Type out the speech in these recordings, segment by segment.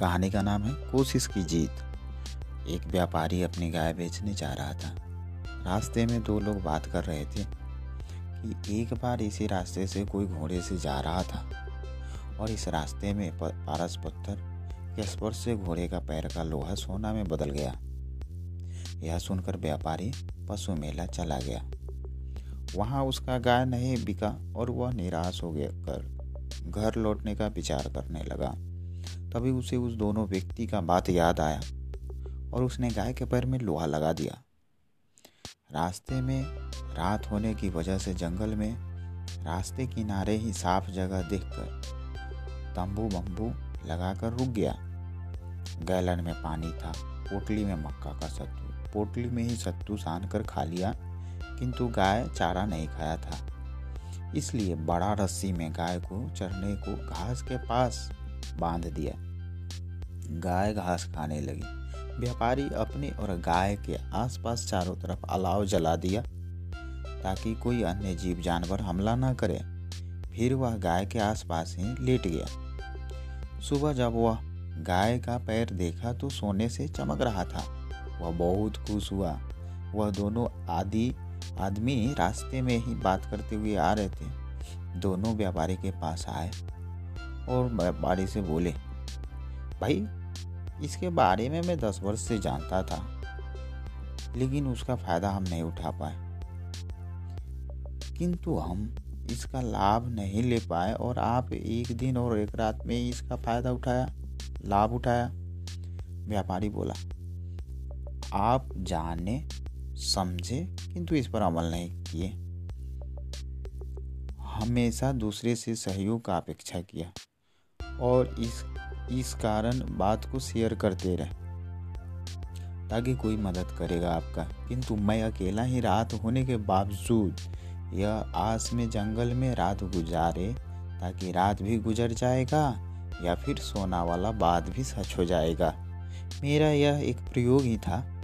कहानी का नाम है कोशिश की जीत। एक व्यापारी अपनी गाय बेचने जा रहा था। रास्ते में दो लोग बात कर रहे थे कि एक बार इसी रास्ते से कोई घोड़े से जा रहा था और इस रास्ते में पारस पत्थर के स्पर्श से घोड़े का पैर का लोहा सोना में बदल गया। यह सुनकर व्यापारी पशु मेला चला गया। वहाँ उसका गाय नहीं बिका और वह निराश हो गया कर, घर लौटने का विचार करने लगा। तभी उसे उस दोनों व्यक्ति का बात याद आया और उसने गाय के पैर में लोहा लगा दिया। रास्ते में रात होने की वजह से जंगल में रास्ते किनारे ही साफ़ जगह देखकर तंबू बम्बू लगाकर रुक गया। गैलन में पानी था, पोटली में मक्का का सत्तू, पोटली में ही सत्तू सान कर खा लिया, किंतु गाय चारा नहीं खाया था। इसलिए बड़ा रस्सी में गाय को चढ़ने को घास के पास बाँध दिया। गाय घास खाने लगी। व्यापारी अपने और गाय के आसपास चारों तरफ़ अलाव जला दिया, ताकि कोई अन्य जीव जानवर हमला न करे। फिर वह गाय के आसपास ही लेट गया। सुबह जब वह गाय का पैर देखा तो सोने से चमक रहा था। वह बहुत खुश हुआ। वह दोनों आदि आदमी रास्ते में ही बात करते हुए आ रहे थे। दोनों व्यापारी के पास आए और व्यापारी से बोले, भाई इसके बारे में मैं दस वर्ष से जानता था, लेकिन उसका फ़ायदा हम नहीं उठा पाए। किंतु हम इसका लाभ नहीं ले पाए और आप एक दिन और एक रात में इसका फ़ायदा उठाया, लाभ उठाया। व्यापारी बोला, आप जाने, समझे, किंतु इस पर अमल नहीं किए। हमेशा दूसरे से सहयोग का अपेक्षा किया और इस इस कारण बात को शेयर करते रहे। ताकि कोई मदद करेगा आपका। किंतु मैं अकेला ही रात होने के बावजूद यह आस में जंगल में रात गुजारे, ताकि रात भी गुजर जाएगा या फिर सोना वाला बात भी सच हो जाएगा। मेरा यह एक प्रयोग ही था।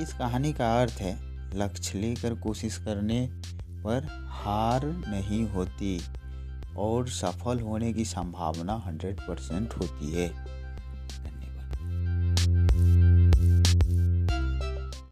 इस कहानी का अर्थ है, लक्ष्य लेकर कोशिश करने पर हार नहीं होती। और सफल होने की संभावना हंड्रेड परसेंट होती है।